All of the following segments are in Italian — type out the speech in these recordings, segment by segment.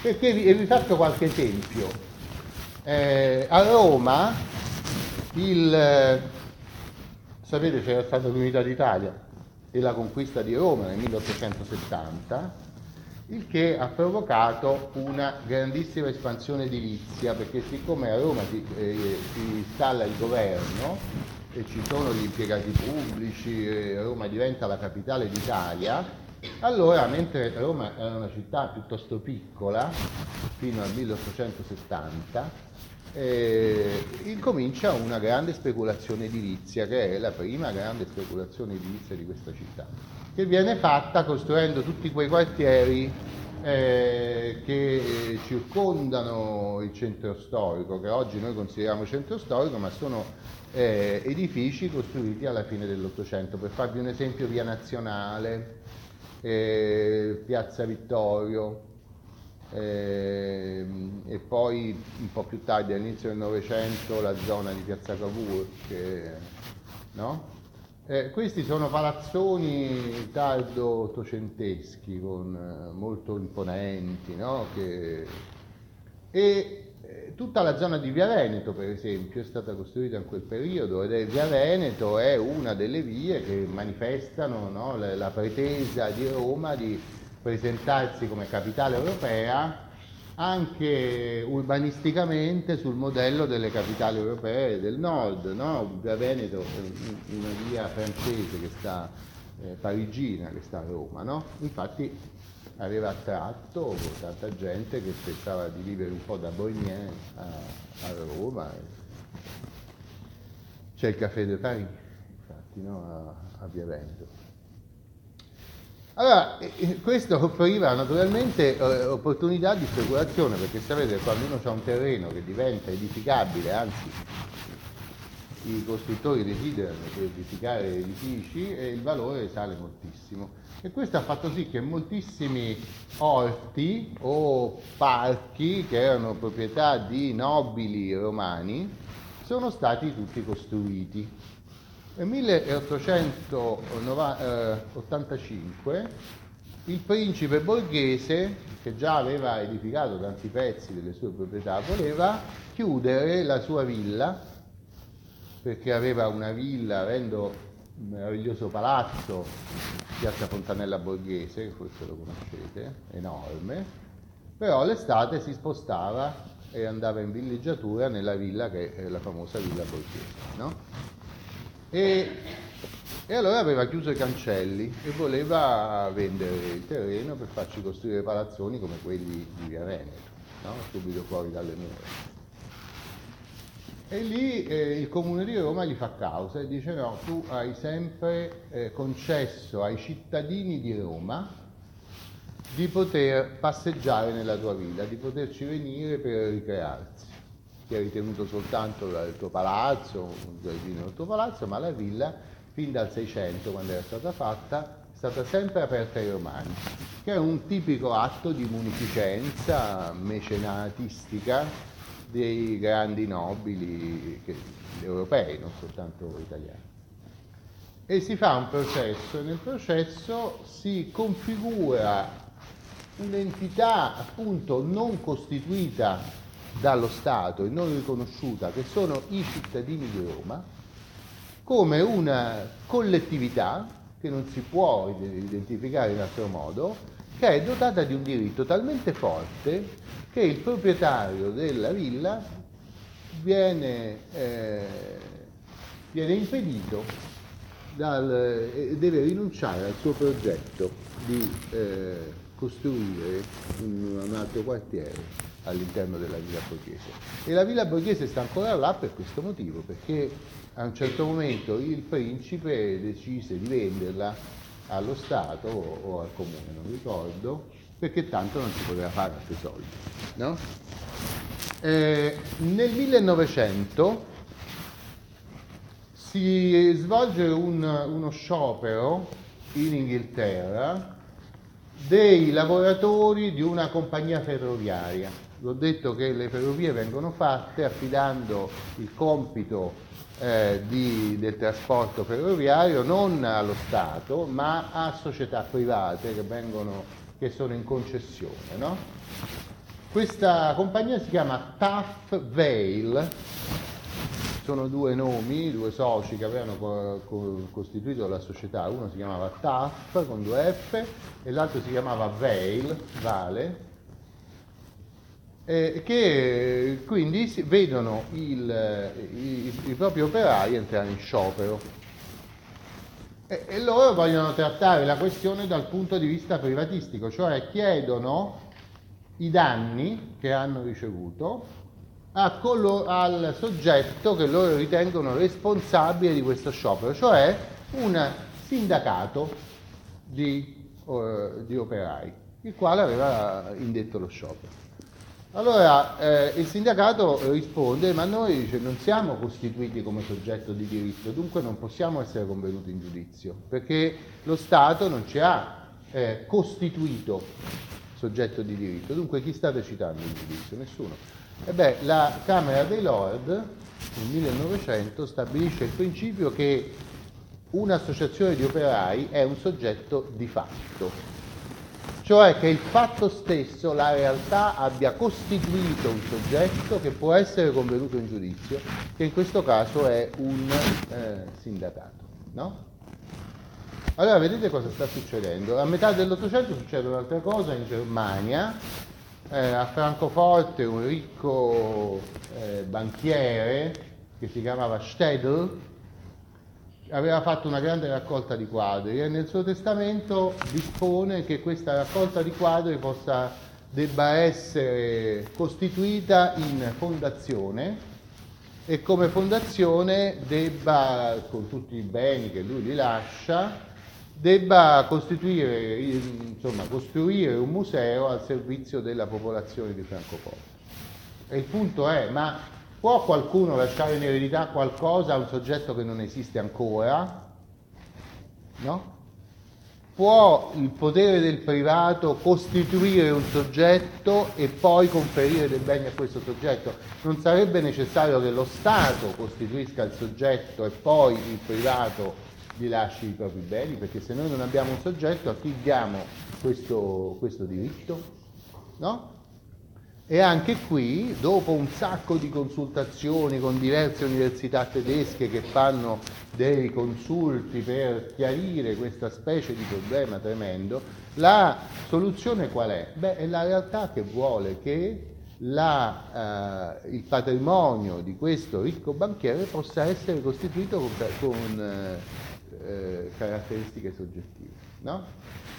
Perché vi, vi faccio qualche esempio. Eh, a Roma, il, sapete c'era stata l'unità d'Italia e la conquista di Roma nel 1870, il che ha provocato una grandissima espansione edilizia, perché siccome a Roma si, eh, si installa il governo e ci sono gli impiegati pubblici, e Roma diventa la capitale d'Italia, allora mentre Roma era una città piuttosto piccola, fino al 1870, eh, incomincia una grande speculazione edilizia, che è la prima grande speculazione edilizia di questa città, che viene fatta costruendo tutti quei quartieri eh, che circondano il centro storico, che oggi noi consideriamo centro storico, ma sono eh, edifici costruiti alla fine dell'Ottocento. Per farvi un esempio, Via Nazionale, eh, Piazza Vittorio, eh, e poi un po' più tardi all'inizio del Novecento la zona di Piazza Cavour che, no? eh, questi sono palazzoni tardo ottocenteschi eh, molto imponenti no? che, e tutta la zona di Via Veneto per esempio è stata costruita in quel periodo ed è, Via Veneto è una delle vie che manifestano no? la, la pretesa di Roma di presentarsi come capitale europea anche urbanisticamente sul modello delle capitali europee del nord, no? Via Veneto è una via francese che sta, eh, parigina che sta a Roma, no? infatti aveva attratto tanta gente che pensava di vivere un po' da Bohemien a, a Roma. C'è il Café de Paris, infatti, no? a, a Via Veneto. Allora, questo offriva naturalmente eh, opportunità di speculazione, perché sapete quando uno ha un terreno che diventa edificabile, anzi i costruttori desiderano edificare edifici e il valore sale moltissimo. E questo ha fatto sì che moltissimi orti o parchi che erano proprietà di nobili romani sono stati tutti costruiti nel 1885 il principe borghese, che già aveva edificato tanti pezzi delle sue proprietà, voleva chiudere la sua villa, perché aveva una villa, avendo un meraviglioso palazzo, piazza Fontanella Borghese, che forse lo conoscete, enorme, però l'estate si spostava e andava in villeggiatura nella villa che è la famosa villa borghese. No? E, e, allora aveva chiuso i cancelli e voleva vendere il terreno per farci costruire palazzoni come quelli di Via Veneto, no? subito fuori dalle mura. E lì eh, il comune di Roma gli fa causa e dice no, tu hai sempre eh, concesso ai cittadini di Roma di poter passeggiare nella tua villa, di poterci venire per ricrearsi. Che hai ritenuto soltanto il tuo palazzo, un giardino del tuo palazzo, ma la villa fin dal 600 quando era stata fatta è stata sempre aperta ai romani, che è un tipico atto di munificenza mecenatistica dei grandi nobili che, europei, non soltanto italiani. E si fa un processo e nel processo si configura un'entità appunto non costituita dallo Stato e non riconosciuta, che sono i cittadini di Roma, come una collettività che non si può identificare in altro modo, che è dotata di un diritto talmente forte che il proprietario della villa viene, eh, viene impedito dal, eh, deve rinunciare al suo progetto di eh, costruire un, un altro quartiere all'interno della Villa Borghese. E la Villa Borghese sta ancora là per questo motivo, perché a un certo momento il principe decise di venderla allo Stato o, al comune, non ricordo, perché tanto non si poteva fare altri soldi. No? Eh, nel 1900 si svolge un, uno sciopero in Inghilterra dei lavoratori di una compagnia ferroviaria l'ho detto che le ferrovie vengono fatte affidando il compito eh, di, del trasporto ferroviario non allo Stato ma a società private che, vengono, che sono in concessione. No? Questa compagnia si chiama Tough Veil, sono due nomi, due soci che avevano co- co- costituito la società, uno si chiamava Tough con due F e l'altro si chiamava Veil, Vale, eh, che quindi vedono il, i, i, propri operai entrare in sciopero. E, e loro vogliono trattare la questione dal punto di vista privatistico, cioè chiedono i danni che hanno ricevuto collo, al soggetto che loro ritengono responsabile di questo sciopero, cioè un sindacato di, uh, di operai, il quale aveva indetto lo sciopero. Allora eh, il sindacato risponde, ma noi dice, non siamo costituiti come soggetto di diritto, dunque non possiamo essere convenuti in giudizio, perché lo Stato non ci ha eh, costituito soggetto di diritto, dunque chi state citando in giudizio? Nessuno. E beh, la Camera dei Lord nel 1900 stabilisce il principio che un'associazione di operai è un soggetto di fatto, cioè che il fatto stesso, la realtà, abbia costituito un soggetto che può essere convenuto in giudizio, che in questo caso è un eh, sindacato. No? Allora vedete cosa sta succedendo? A metà dell'Ottocento succede un'altra cosa in Germania, eh, a Francoforte un ricco eh, banchiere che si chiamava Stedel, aveva fatto una grande raccolta di quadri e nel suo testamento dispone che questa raccolta di quadri possa, debba essere costituita in fondazione e come fondazione debba, con tutti i beni che lui li lascia, debba costituire, insomma, costruire un museo al servizio della popolazione di Francoforte. E il punto è, ma Può qualcuno lasciare in eredità qualcosa a un soggetto che non esiste ancora? No? Può il potere del privato costituire un soggetto e poi conferire dei beni a questo soggetto? Non sarebbe necessario che lo Stato costituisca il soggetto e poi il privato gli lasci i propri beni? Perché se noi non abbiamo un soggetto a chi diamo questo, questo diritto? No? E anche qui, dopo un sacco di consultazioni con diverse università tedesche che fanno dei consulti per chiarire questa specie di problema tremendo, la soluzione qual è? Beh, è la realtà che vuole che la, eh, il patrimonio di questo ricco banchiere possa essere costituito con, con eh, eh, caratteristiche soggettive. No?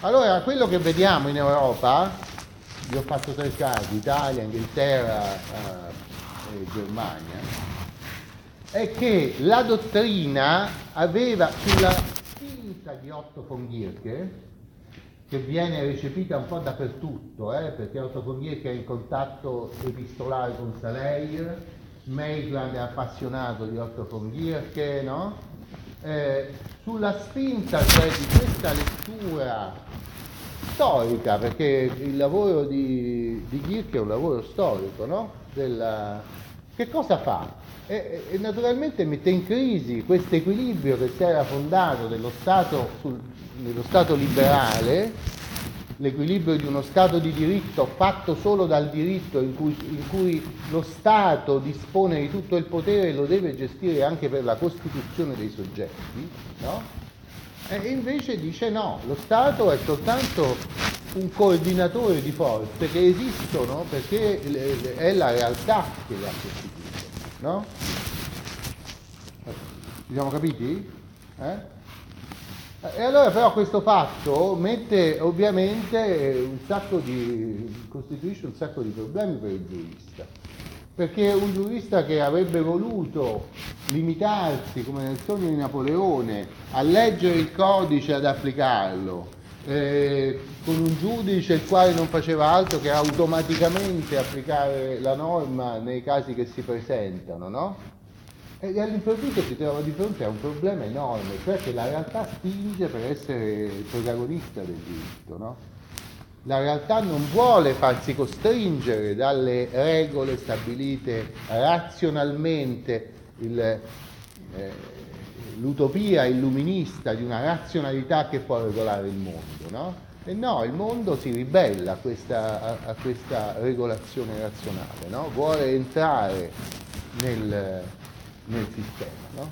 Allora, quello che vediamo in Europa vi ho fatto tre casi, Italia, Inghilterra eh, e Germania, è che la dottrina aveva sulla spinta di Otto von Gierke, che viene recepita un po' dappertutto, eh, perché Otto von Gierke è in contatto epistolare con Saleir, Maitland è appassionato di Otto von Gierke, no? Eh, sulla spinta cioè di questa lettura storica, perché il lavoro di, di Kirk è un lavoro storico, no? Della... Che cosa fa? E, e, naturalmente mette in crisi questo equilibrio che si era fondato dello Stato, sul, nello Stato liberale, l'equilibrio di uno Stato di diritto fatto solo dal diritto in cui, in cui, lo Stato dispone di tutto il potere e lo deve gestire anche per la costituzione dei soggetti, no? E invece dice no, lo Stato è soltanto un coordinatore di forze che esistono perché è la realtà che le ha costituite. No? Ci siamo capiti? Eh? E allora però questo fatto mette ovviamente un sacco di, costituisce un sacco di problemi per il giurista perché un giurista che avrebbe voluto limitarsi, come nel sogno di Napoleone, a leggere il codice e ad applicarlo, eh, con un giudice il quale non faceva altro che automaticamente applicare la norma nei casi che si presentano, no? E all'improvviso si trova di fronte a un problema enorme, cioè che la realtà spinge per essere il protagonista del diritto, no? la realtà non vuole farsi costringere dalle regole stabilite razionalmente, il, eh, l'utopia illuminista di una razionalità che può regolare il mondo, no? E no, il mondo si ribella a questa, a, a questa regolazione razionale, no? vuole entrare nel, nel sistema. No?